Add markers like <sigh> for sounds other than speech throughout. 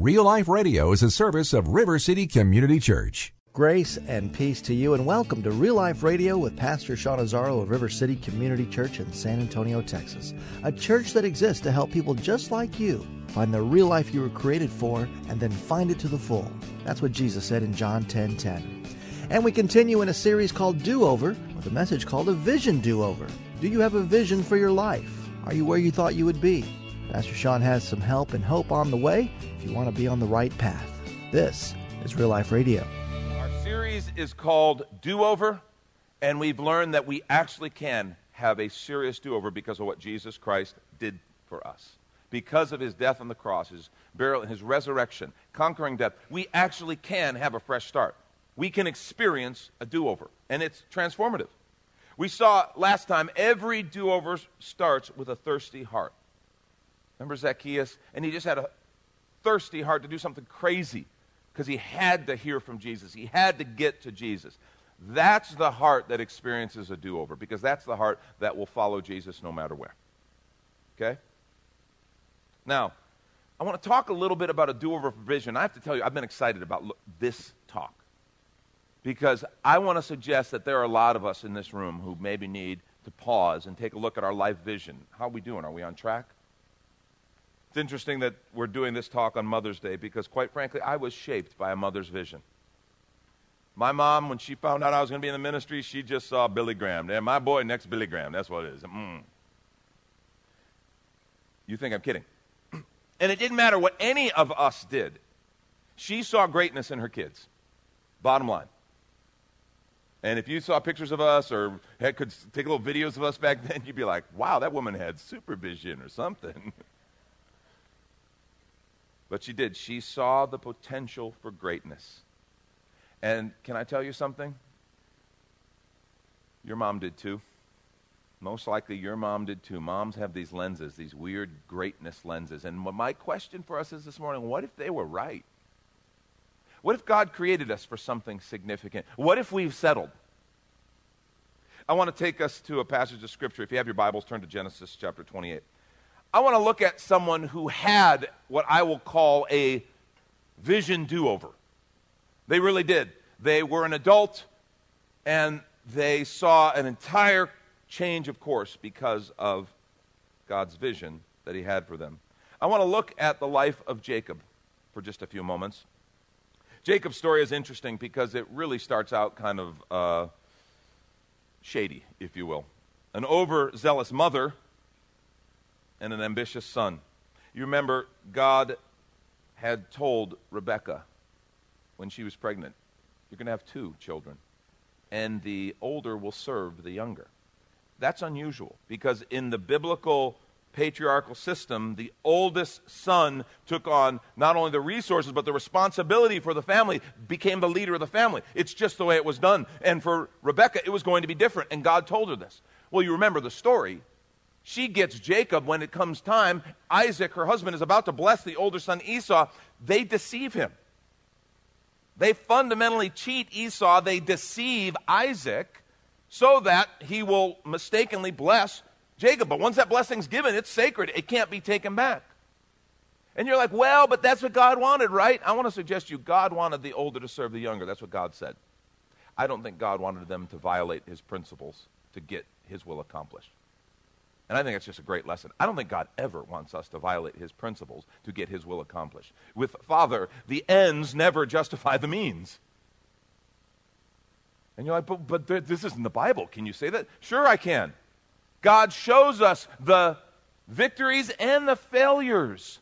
Real Life Radio is a service of River City Community Church. Grace and peace to you, and welcome to Real Life Radio with Pastor Sean Azzaro of River City Community Church in San Antonio, Texas. A church that exists to help people just like you find the real life you were created for and then find it to the full. That's what Jesus said in John 10 10. And we continue in a series called Do Over with a message called A Vision Do Over. Do you have a vision for your life? Are you where you thought you would be? Pastor Sean has some help and hope on the way if you want to be on the right path. This is Real Life Radio. Our series is called Do Over, and we've learned that we actually can have a serious do over because of what Jesus Christ did for us. Because of his death on the cross, his burial, and his resurrection, conquering death, we actually can have a fresh start. We can experience a do over, and it's transformative. We saw last time every do over starts with a thirsty heart. Remember Zacchaeus? And he just had a thirsty heart to do something crazy because he had to hear from Jesus. He had to get to Jesus. That's the heart that experiences a do over because that's the heart that will follow Jesus no matter where. Okay? Now, I want to talk a little bit about a do over vision. I have to tell you, I've been excited about this talk because I want to suggest that there are a lot of us in this room who maybe need to pause and take a look at our life vision. How are we doing? Are we on track? It's interesting that we're doing this talk on Mother's Day because, quite frankly, I was shaped by a mother's vision. My mom, when she found out I was going to be in the ministry, she just saw Billy Graham. And my boy, next Billy Graham. That's what it is. Mm. You think I'm kidding? <clears throat> and it didn't matter what any of us did. She saw greatness in her kids. Bottom line. And if you saw pictures of us or could take little videos of us back <laughs> then, you'd be like, wow, that woman had supervision or something. <laughs> But she did. She saw the potential for greatness. And can I tell you something? Your mom did too. Most likely your mom did too. Moms have these lenses, these weird greatness lenses. And my question for us is this morning what if they were right? What if God created us for something significant? What if we've settled? I want to take us to a passage of Scripture. If you have your Bibles, turn to Genesis chapter 28. I want to look at someone who had what I will call a vision do over. They really did. They were an adult and they saw an entire change of course because of God's vision that He had for them. I want to look at the life of Jacob for just a few moments. Jacob's story is interesting because it really starts out kind of uh, shady, if you will. An overzealous mother and an ambitious son. You remember, God had told Rebekah when she was pregnant, You're going to have two children, and the older will serve the younger. That's unusual because in the biblical patriarchal system, the oldest son took on not only the resources, but the responsibility for the family, became the leader of the family. It's just the way it was done. And for Rebecca, it was going to be different, and God told her this. Well, you remember the story. She gets Jacob when it comes time. Isaac, her husband, is about to bless the older son Esau. They deceive him. They fundamentally cheat Esau. They deceive Isaac so that he will mistakenly bless Jacob. But once that blessing's given, it's sacred. It can't be taken back. And you're like, well, but that's what God wanted, right? I want to suggest you God wanted the older to serve the younger. That's what God said. I don't think God wanted them to violate his principles to get his will accomplished. And I think it's just a great lesson. I don't think God ever wants us to violate his principles to get his will accomplished. With Father, the ends never justify the means. And you're like, but, but this isn't the Bible. Can you say that? Sure, I can. God shows us the victories and the failures.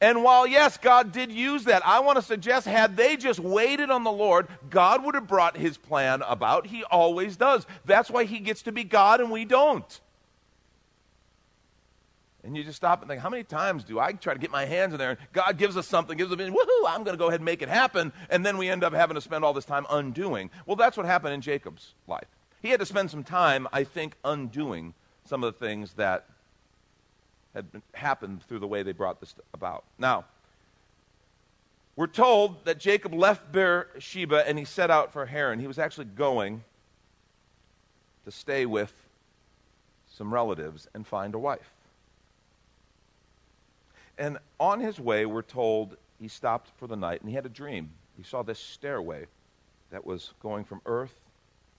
And while, yes, God did use that, I want to suggest had they just waited on the Lord, God would have brought his plan about. He always does. That's why he gets to be God and we don't. And you just stop and think, how many times do I try to get my hands in there? And God gives us something, gives us woohoo, I'm going to go ahead and make it happen. And then we end up having to spend all this time undoing. Well, that's what happened in Jacob's life. He had to spend some time, I think, undoing some of the things that had been, happened through the way they brought this about. Now, we're told that Jacob left Beersheba and he set out for Haran. He was actually going to stay with some relatives and find a wife. And on his way, we're told he stopped for the night and he had a dream. He saw this stairway that was going from earth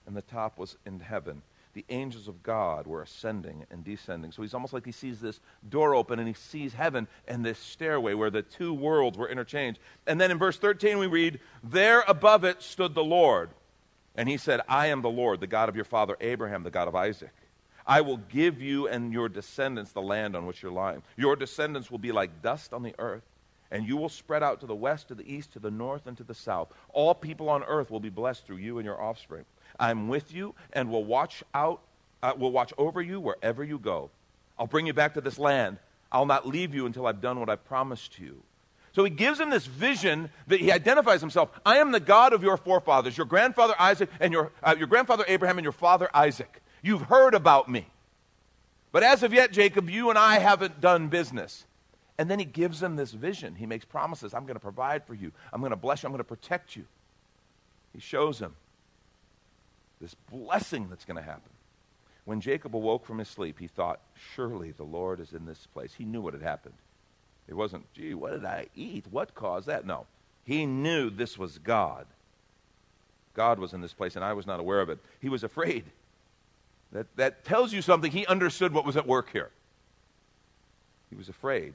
and the top was in heaven. The angels of God were ascending and descending. So he's almost like he sees this door open and he sees heaven and this stairway where the two worlds were interchanged. And then in verse 13 we read, There above it stood the Lord. And he said, I am the Lord, the God of your father Abraham, the God of Isaac. I will give you and your descendants the land on which you're lying. Your descendants will be like dust on the earth, and you will spread out to the west, to the east, to the north, and to the south. All people on earth will be blessed through you and your offspring. I'm with you and will watch out, uh, will watch over you wherever you go. I'll bring you back to this land. I'll not leave you until I've done what I've promised you. So he gives him this vision that he identifies himself. I am the God of your forefathers, your grandfather Isaac and your, uh, your grandfather Abraham and your father Isaac. You've heard about me. But as of yet, Jacob, you and I haven't done business. And then he gives him this vision. He makes promises I'm going to provide for you, I'm going to bless you, I'm going to protect you. He shows him this blessing that's going to happen. When Jacob awoke from his sleep, he thought, Surely the Lord is in this place. He knew what had happened. It wasn't, gee, what did I eat? What caused that? No. He knew this was God. God was in this place, and I was not aware of it. He was afraid. That, that tells you something. He understood what was at work here. He was afraid.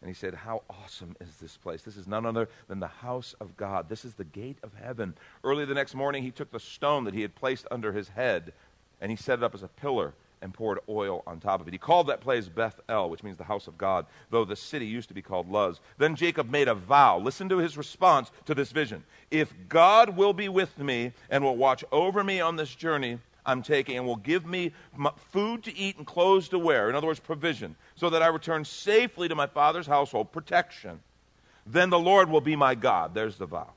And he said, How awesome is this place? This is none other than the house of God. This is the gate of heaven. Early the next morning, he took the stone that he had placed under his head and he set it up as a pillar and poured oil on top of it. He called that place Beth El, which means the house of God, though the city used to be called Luz. Then Jacob made a vow. Listen to his response to this vision. If God will be with me and will watch over me on this journey, I'm taking and will give me food to eat and clothes to wear. In other words, provision, so that I return safely to my father's household, protection. Then the Lord will be my God. There's the vow.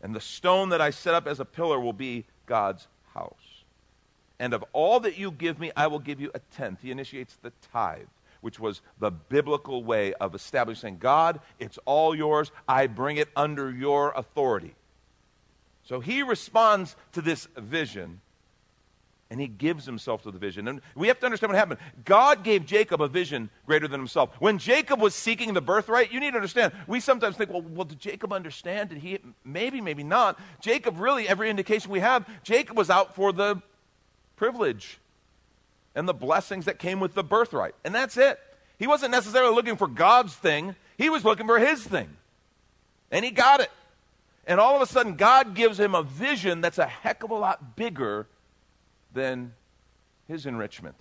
And the stone that I set up as a pillar will be God's house. And of all that you give me, I will give you a tenth. He initiates the tithe, which was the biblical way of establishing God, it's all yours. I bring it under your authority. So he responds to this vision and he gives himself to the vision. And we have to understand what happened. God gave Jacob a vision greater than himself. When Jacob was seeking the birthright, you need to understand, we sometimes think, well, well did Jacob understand? Did he? Maybe, maybe not. Jacob, really, every indication we have, Jacob was out for the privilege and the blessings that came with the birthright. And that's it. He wasn't necessarily looking for God's thing, he was looking for his thing. And he got it. And all of a sudden, God gives him a vision that's a heck of a lot bigger than his enrichment,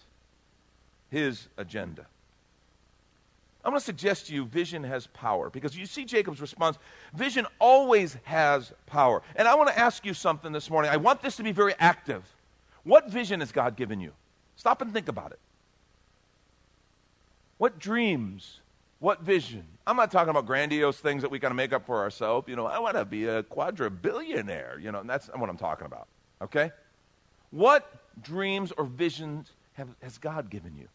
his agenda. I'm going to suggest to you vision has power because you see Jacob's response. Vision always has power. And I want to ask you something this morning. I want this to be very active. What vision has God given you? Stop and think about it. What dreams what vision? I'm not talking about grandiose things that we kind of make up for ourselves. You know, I want to be a quadrillionaire. You know, that's what I'm talking about. Okay? What dreams or visions have, has God given you?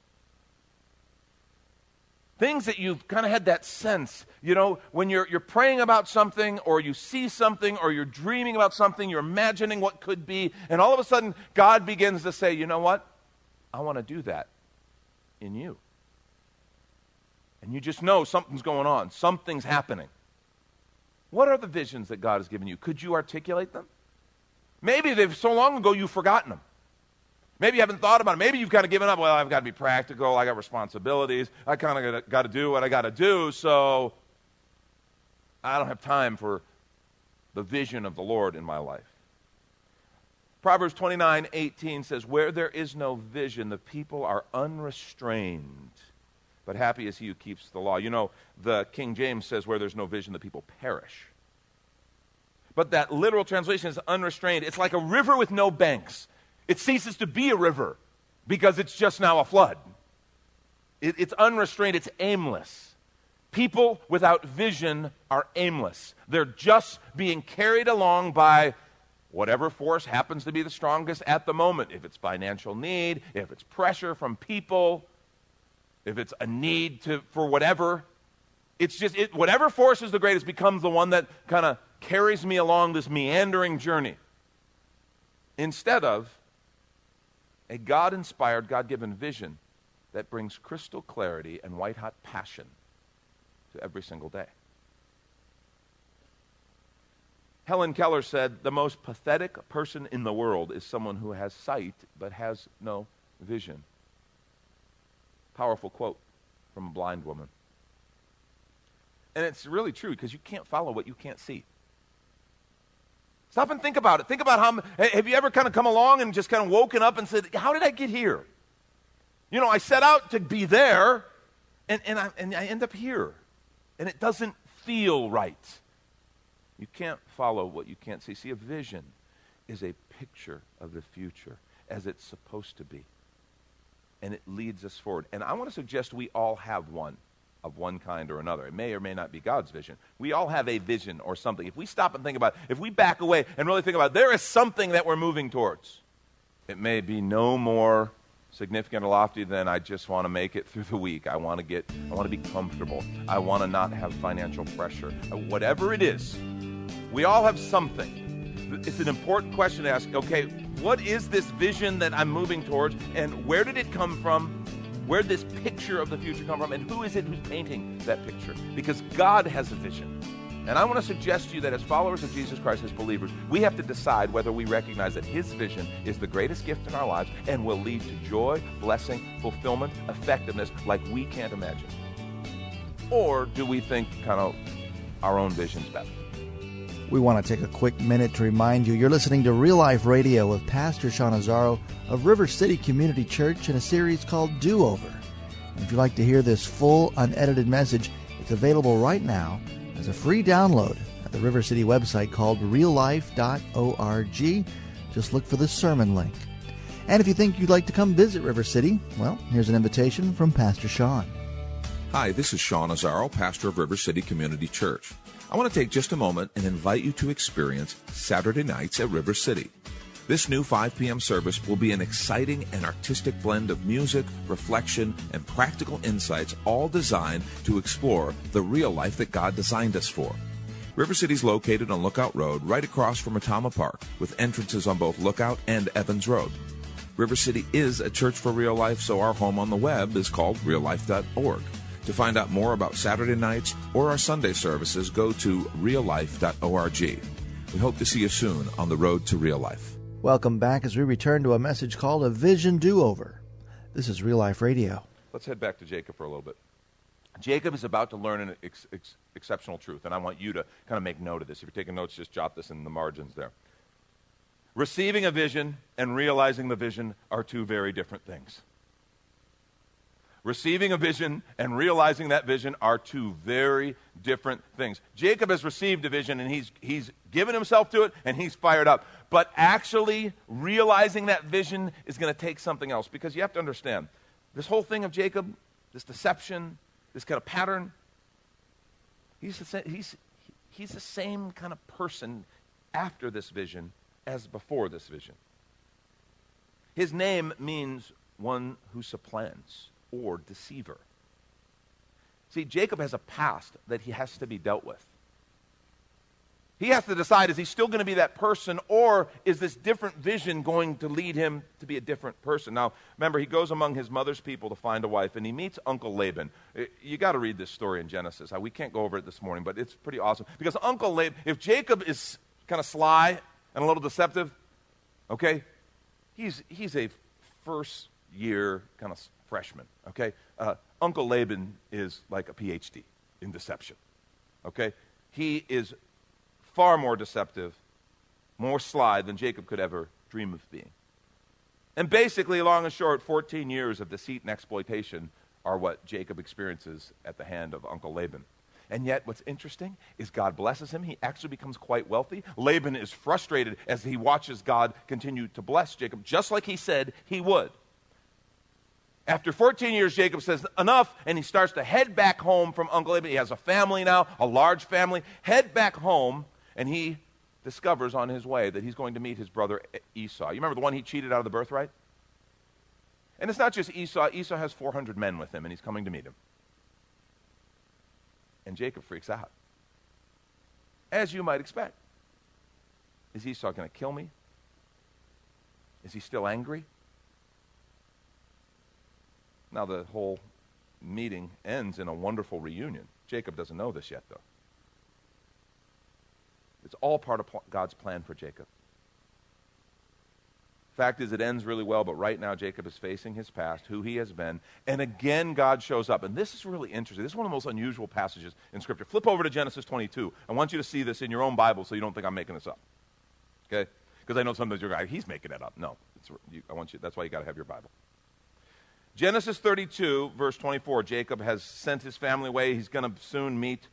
Things that you've kind of had that sense, you know, when you're, you're praying about something or you see something or you're dreaming about something, you're imagining what could be, and all of a sudden God begins to say, you know what? I want to do that in you and you just know something's going on, something's happening. What are the visions that God has given you? Could you articulate them? Maybe they've so long ago you've forgotten them. Maybe you haven't thought about it. Maybe you've kind of given up. Well, I've got to be practical. I got responsibilities. I kind of got to do what I got to do. So I don't have time for the vision of the Lord in my life. Proverbs 29 18 says, Where there is no vision, the people are unrestrained but happy is he who keeps the law. You know, the King James says, where there's no vision, the people perish. But that literal translation is unrestrained. It's like a river with no banks. It ceases to be a river because it's just now a flood. It, it's unrestrained, it's aimless. People without vision are aimless. They're just being carried along by whatever force happens to be the strongest at the moment. If it's financial need, if it's pressure from people, if it's a need to, for whatever. It's just, it, whatever force is the greatest becomes the one that kind of carries me along this meandering journey. Instead of a God inspired, God given vision that brings crystal clarity and white hot passion to every single day. Helen Keller said, The most pathetic person in the world is someone who has sight but has no vision. Powerful quote from a blind woman. And it's really true because you can't follow what you can't see. Stop and think about it. Think about how. Have you ever kind of come along and just kind of woken up and said, How did I get here? You know, I set out to be there, and, and, I, and I end up here. And it doesn't feel right. You can't follow what you can't see. See, a vision is a picture of the future as it's supposed to be. And it leads us forward. And I want to suggest we all have one of one kind or another. It may or may not be God's vision. We all have a vision or something. If we stop and think about it, if we back away and really think about it, there is something that we're moving towards. It may be no more significant or lofty than I just want to make it through the week. I want to get I want to be comfortable. I want to not have financial pressure. Whatever it is, we all have something. It's an important question to ask. Okay, what is this vision that I'm moving towards and where did it come from? Where did this picture of the future come from and who is it who's painting that picture? Because God has a vision. And I want to suggest to you that as followers of Jesus Christ, as believers, we have to decide whether we recognize that His vision is the greatest gift in our lives and will lead to joy, blessing, fulfillment, effectiveness like we can't imagine. Or do we think kind of our own vision's better? We want to take a quick minute to remind you you're listening to Real Life Radio with Pastor Sean Azzaro of River City Community Church in a series called Do Over. If you'd like to hear this full, unedited message, it's available right now as a free download at the River City website called reallife.org. Just look for the sermon link. And if you think you'd like to come visit River City, well, here's an invitation from Pastor Sean. Hi, this is Sean Azaro, pastor of River City Community Church. I want to take just a moment and invite you to experience Saturday nights at River City. This new 5 p.m. service will be an exciting and artistic blend of music, reflection, and practical insights, all designed to explore the real life that God designed us for. River City is located on Lookout Road, right across from Retama Park, with entrances on both Lookout and Evans Road. River City is a church for real life, so our home on the web is called reallife.org. To find out more about Saturday nights or our Sunday services, go to reallife.org. We hope to see you soon on the road to real life. Welcome back as we return to a message called A Vision Do Over. This is Real Life Radio. Let's head back to Jacob for a little bit. Jacob is about to learn an ex- ex- exceptional truth, and I want you to kind of make note of this. If you're taking notes, just jot this in the margins there. Receiving a vision and realizing the vision are two very different things. Receiving a vision and realizing that vision are two very different things. Jacob has received a vision and he's, he's given himself to it and he's fired up. But actually realizing that vision is going to take something else because you have to understand this whole thing of Jacob, this deception, this kind of pattern, he's the, he's, he's the same kind of person after this vision as before this vision. His name means one who supplants or deceiver. See, Jacob has a past that he has to be dealt with. He has to decide is he still going to be that person, or is this different vision going to lead him to be a different person? Now, remember, he goes among his mother's people to find a wife, and he meets Uncle Laban. You got to read this story in Genesis. We can't go over it this morning, but it's pretty awesome. Because Uncle Laban, if Jacob is kind of sly and a little deceptive, okay, he's, he's a first year kind of freshman, okay? Uh, Uncle Laban is like a PhD in deception, okay? He is far more deceptive, more sly than Jacob could ever dream of being. And basically, long and short, 14 years of deceit and exploitation are what Jacob experiences at the hand of Uncle Laban. And yet, what's interesting is God blesses him. He actually becomes quite wealthy. Laban is frustrated as he watches God continue to bless Jacob, just like he said he would. After 14 years, Jacob says, Enough, and he starts to head back home from Uncle Laban. He has a family now, a large family. Head back home, and he discovers on his way that he's going to meet his brother Esau. You remember the one he cheated out of the birthright? And it's not just Esau. Esau has 400 men with him, and he's coming to meet him. And Jacob freaks out, as you might expect. Is Esau going to kill me? Is he still angry? Now, the whole meeting ends in a wonderful reunion. Jacob doesn't know this yet, though. It's all part of God's plan for Jacob. Fact is, it ends really well, but right now Jacob is facing his past, who he has been, and again God shows up. And this is really interesting. This is one of the most unusual passages in Scripture. Flip over to Genesis 22. I want you to see this in your own Bible so you don't think I'm making this up. Okay? Because I know sometimes you're like, he's making it up. No, you, I want you. That's why you got to have your Bible. Genesis 32, verse 24. Jacob has sent his family away. He's going to soon meet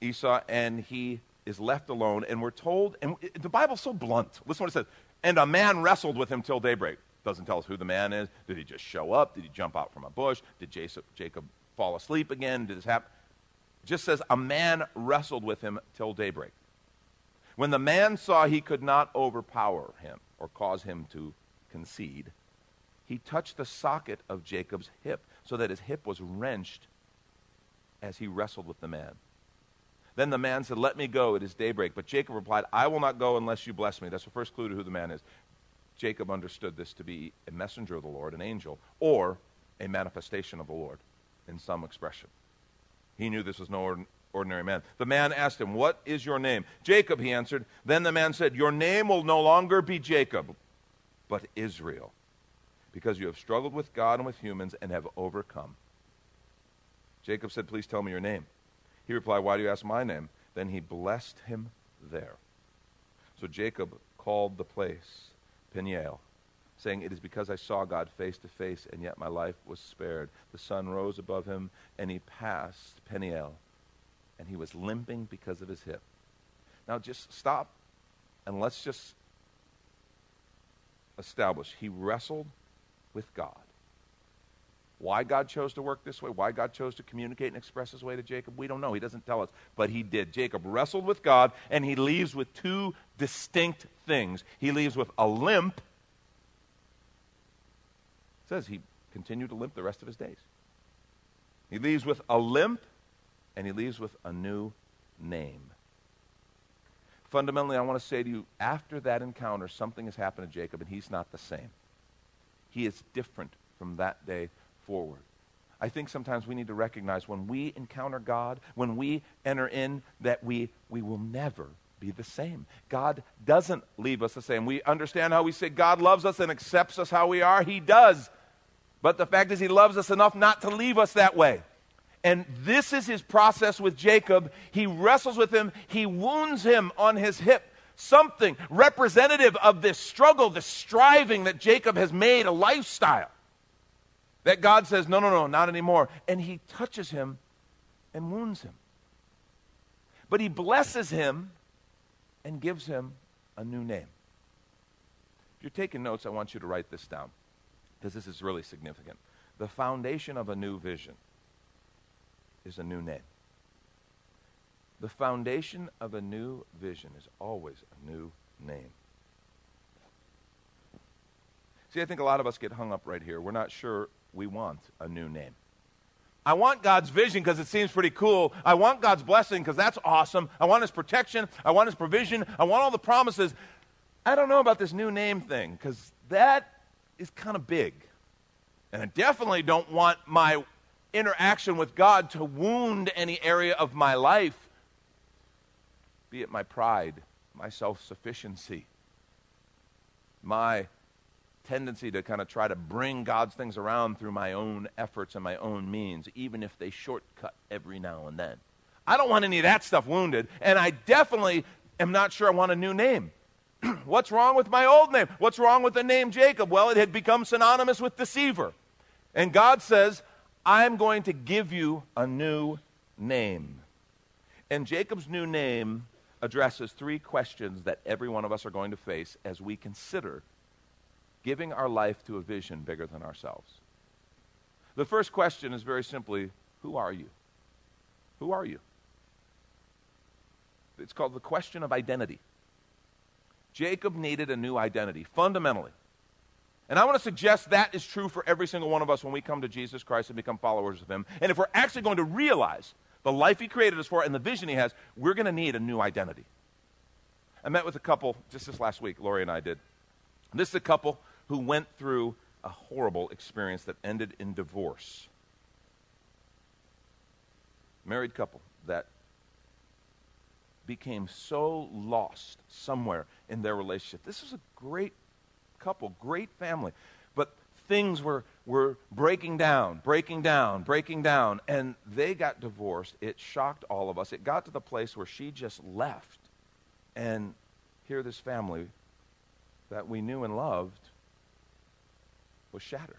Esau, and he is left alone. And we're told, and the Bible's so blunt. Listen what it says. And a man wrestled with him till daybreak. Doesn't tell us who the man is. Did he just show up? Did he jump out from a bush? Did Jacob, fall asleep again? Did this happen? Just says a man wrestled with him till daybreak. When the man saw he could not overpower him or cause him to concede, he touched the socket of Jacob's hip so that his hip was wrenched as he wrestled with the man. Then the man said, Let me go, it is daybreak. But Jacob replied, I will not go unless you bless me. That's the first clue to who the man is. Jacob understood this to be a messenger of the Lord, an angel, or a manifestation of the Lord in some expression. He knew this was no ordinary man. The man asked him, What is your name? Jacob, he answered. Then the man said, Your name will no longer be Jacob, but Israel because you have struggled with God and with humans and have overcome. Jacob said, Please tell me your name. He replied, Why do you ask my name? Then he blessed him there. So Jacob called the place Peniel, saying, It is because I saw God face to face, and yet my life was spared. The sun rose above him, and he passed Peniel, and he was limping because of his hip. Now just stop, and let's just establish. He wrestled with God. Why God chose to work this way, why God chose to communicate and express his way to Jacob, we don't know. He doesn't tell us, but he did. Jacob wrestled with God, and he leaves with two distinct things. He leaves with a limp. It says he continued to limp the rest of his days. He leaves with a limp, and he leaves with a new name. Fundamentally, I want to say to you, after that encounter, something has happened to Jacob, and he's not the same. He is different from that day forward. I think sometimes we need to recognize when we encounter God, when we enter in, that we, we will never be the same. God doesn't leave us the same. We understand how we say God loves us and accepts us how we are. He does. But the fact is, He loves us enough not to leave us that way. And this is His process with Jacob. He wrestles with him, He wounds him on his hip something representative of this struggle, this striving that Jacob has made a lifestyle. That God says, no, no, no, not anymore. And he touches him and wounds him. But he blesses him and gives him a new name. If you're taking notes, I want you to write this down because this is really significant. The foundation of a new vision is a new name. The foundation of a new vision is always a new name. See, I think a lot of us get hung up right here. We're not sure we want a new name. I want God's vision because it seems pretty cool. I want God's blessing because that's awesome. I want His protection. I want His provision. I want all the promises. I don't know about this new name thing because that is kind of big. And I definitely don't want my interaction with God to wound any area of my life be it my pride, my self sufficiency, my tendency to kind of try to bring God's things around through my own efforts and my own means, even if they shortcut every now and then. I don't want any of that stuff wounded, and I definitely am not sure I want a new name. <clears throat> What's wrong with my old name? What's wrong with the name Jacob? Well, it had become synonymous with deceiver. And God says, I'm going to give you a new name. And Jacob's new name addresses three questions that every one of us are going to face as we consider giving our life to a vision bigger than ourselves. The first question is very simply Who are you? Who are you? It's called the question of identity. Jacob needed a new identity, fundamentally. And I want to suggest that is true for every single one of us when we come to Jesus Christ and become followers of Him. And if we're actually going to realize the life He created us for and the vision He has, we're going to need a new identity. I met with a couple just this last week, Lori and I did. This is a couple who went through a horrible experience that ended in divorce. Married couple that became so lost somewhere in their relationship. This is a great couple, great family. Things were, were breaking down, breaking down, breaking down, and they got divorced. It shocked all of us. It got to the place where she just left. And here, this family that we knew and loved was shattered.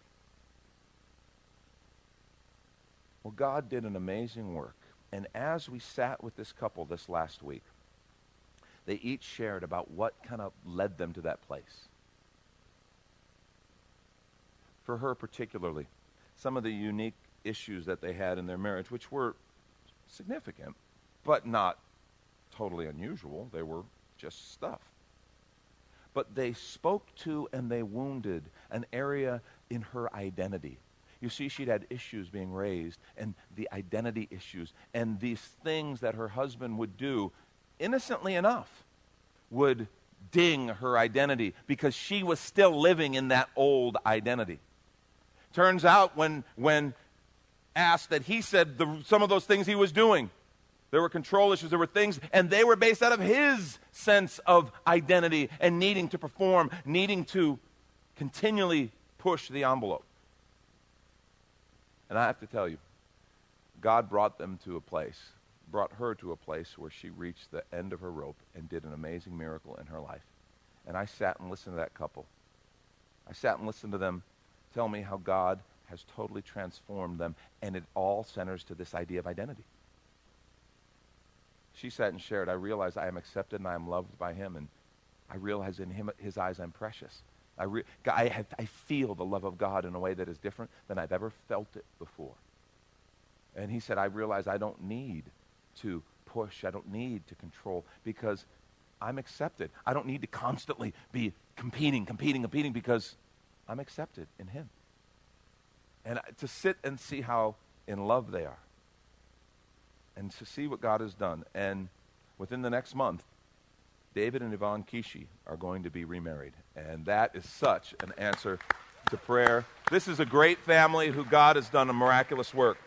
Well, God did an amazing work. And as we sat with this couple this last week, they each shared about what kind of led them to that place. For her, particularly, some of the unique issues that they had in their marriage, which were significant, but not totally unusual. They were just stuff. But they spoke to and they wounded an area in her identity you see, she'd had issues being raised and the identity issues and these things that her husband would do, innocently enough, would ding her identity because she was still living in that old identity. Turns out, when, when asked, that he said the, some of those things he was doing, there were control issues, there were things, and they were based out of his sense of identity and needing to perform, needing to continually push the envelope. And I have to tell you, God brought them to a place, brought her to a place where she reached the end of her rope and did an amazing miracle in her life. And I sat and listened to that couple. I sat and listened to them tell me how God has totally transformed them, and it all centers to this idea of identity. She sat and shared, I realize I am accepted and I am loved by him, and I realize in him, his eyes I'm precious. I, re- I, have, I feel the love of God in a way that is different than I've ever felt it before. And he said, I realize I don't need to push, I don't need to control because I'm accepted. I don't need to constantly be competing, competing, competing because I'm accepted in him. And to sit and see how in love they are and to see what God has done. And within the next month, David and Yvonne Kishi are going to be remarried. And that is such an answer to prayer. This is a great family who God has done a miraculous work.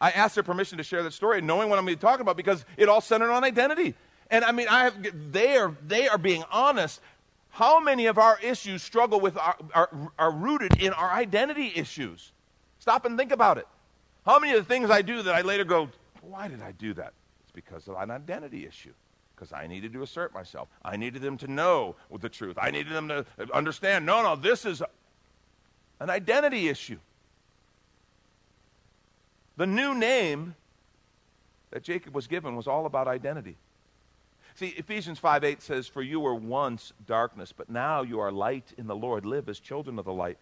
I asked their permission to share that story, knowing what I'm going to be talking about, because it all centered on identity. And I mean, I have, they, are, they are being honest. How many of our issues struggle with our, are, are rooted in our identity issues? Stop and think about it. How many of the things I do that I later go, why did I do that? It's because of an identity issue because I needed to assert myself. I needed them to know the truth. I needed them to understand no, no, this is an identity issue. The new name that Jacob was given was all about identity. See, Ephesians 5 8 says, For you were once darkness, but now you are light in the Lord. Live as children of the light.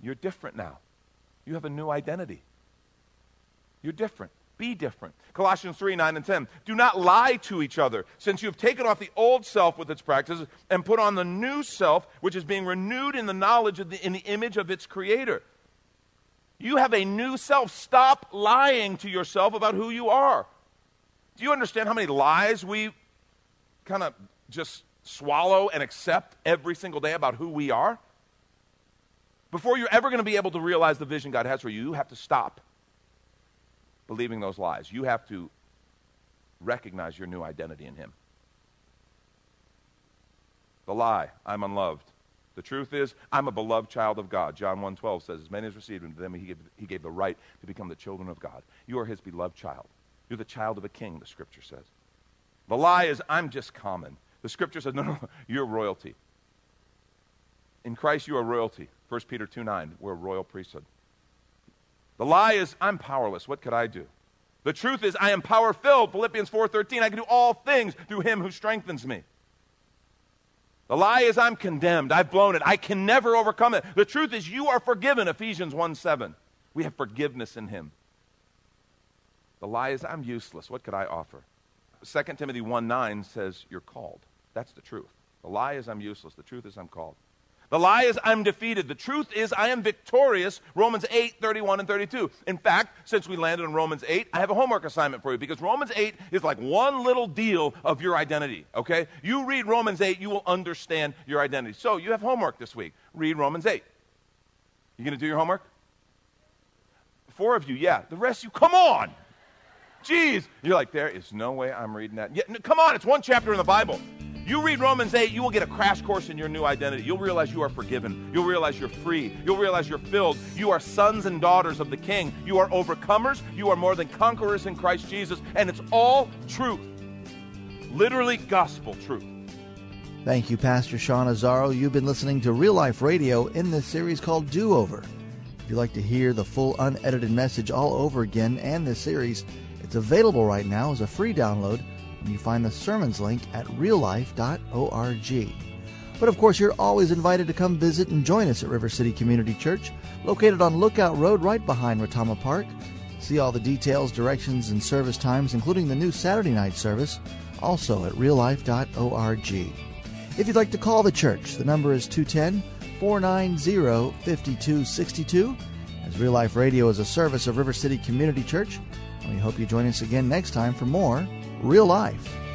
You're different now. You have a new identity. You're different. Be different. Colossians 3 9 and 10. Do not lie to each other, since you have taken off the old self with its practices and put on the new self, which is being renewed in the knowledge of the, in the image of its creator. You have a new self. Stop lying to yourself about who you are. Do you understand how many lies we kind of just swallow and accept every single day about who we are? Before you're ever going to be able to realize the vision God has for you, you have to stop believing those lies. You have to recognize your new identity in Him. The lie, I'm unloved. The truth is, I'm a beloved child of God. John 1.12 says, as many as received him, to them he gave, he gave the right to become the children of God. You are his beloved child. You're the child of a king, the scripture says. The lie is, I'm just common. The scripture says, no, no, you're royalty. In Christ, you are royalty. 1 Peter 2 9, we're a royal priesthood. The lie is, I'm powerless. What could I do? The truth is, I am power filled. Philippians 4.13, I can do all things through him who strengthens me. The lie is I'm condemned. I've blown it. I can never overcome it. The truth is you are forgiven, Ephesians 1 7. We have forgiveness in him. The lie is I'm useless. What could I offer? 2 Timothy 1 9 says you're called. That's the truth. The lie is I'm useless. The truth is I'm called. The lie is I'm defeated. The truth is I am victorious. Romans 8, 31 and 32. In fact, since we landed on Romans 8, I have a homework assignment for you because Romans 8 is like one little deal of your identity, okay? You read Romans 8, you will understand your identity. So you have homework this week. Read Romans 8. You going to do your homework? Four of you, yeah. The rest of you, come on. Jeez. You're like, there is no way I'm reading that. Yeah, no, come on, it's one chapter in the Bible. You read Romans 8, you will get a crash course in your new identity. You'll realize you are forgiven. You'll realize you're free. You'll realize you're filled. You are sons and daughters of the King. You are overcomers. You are more than conquerors in Christ Jesus. And it's all truth. Literally gospel truth. Thank you, Pastor Sean Azaro. You've been listening to Real Life Radio in this series called Do Over. If you'd like to hear the full unedited message all over again and this series, it's available right now as a free download and you find the sermons link at reallife.org. But of course, you're always invited to come visit and join us at River City Community Church, located on Lookout Road right behind Retama Park. See all the details, directions, and service times, including the new Saturday night service, also at reallife.org. If you'd like to call the church, the number is 210 490 5262. As Real Life Radio is a service of River City Community Church, we hope you join us again next time for more real life.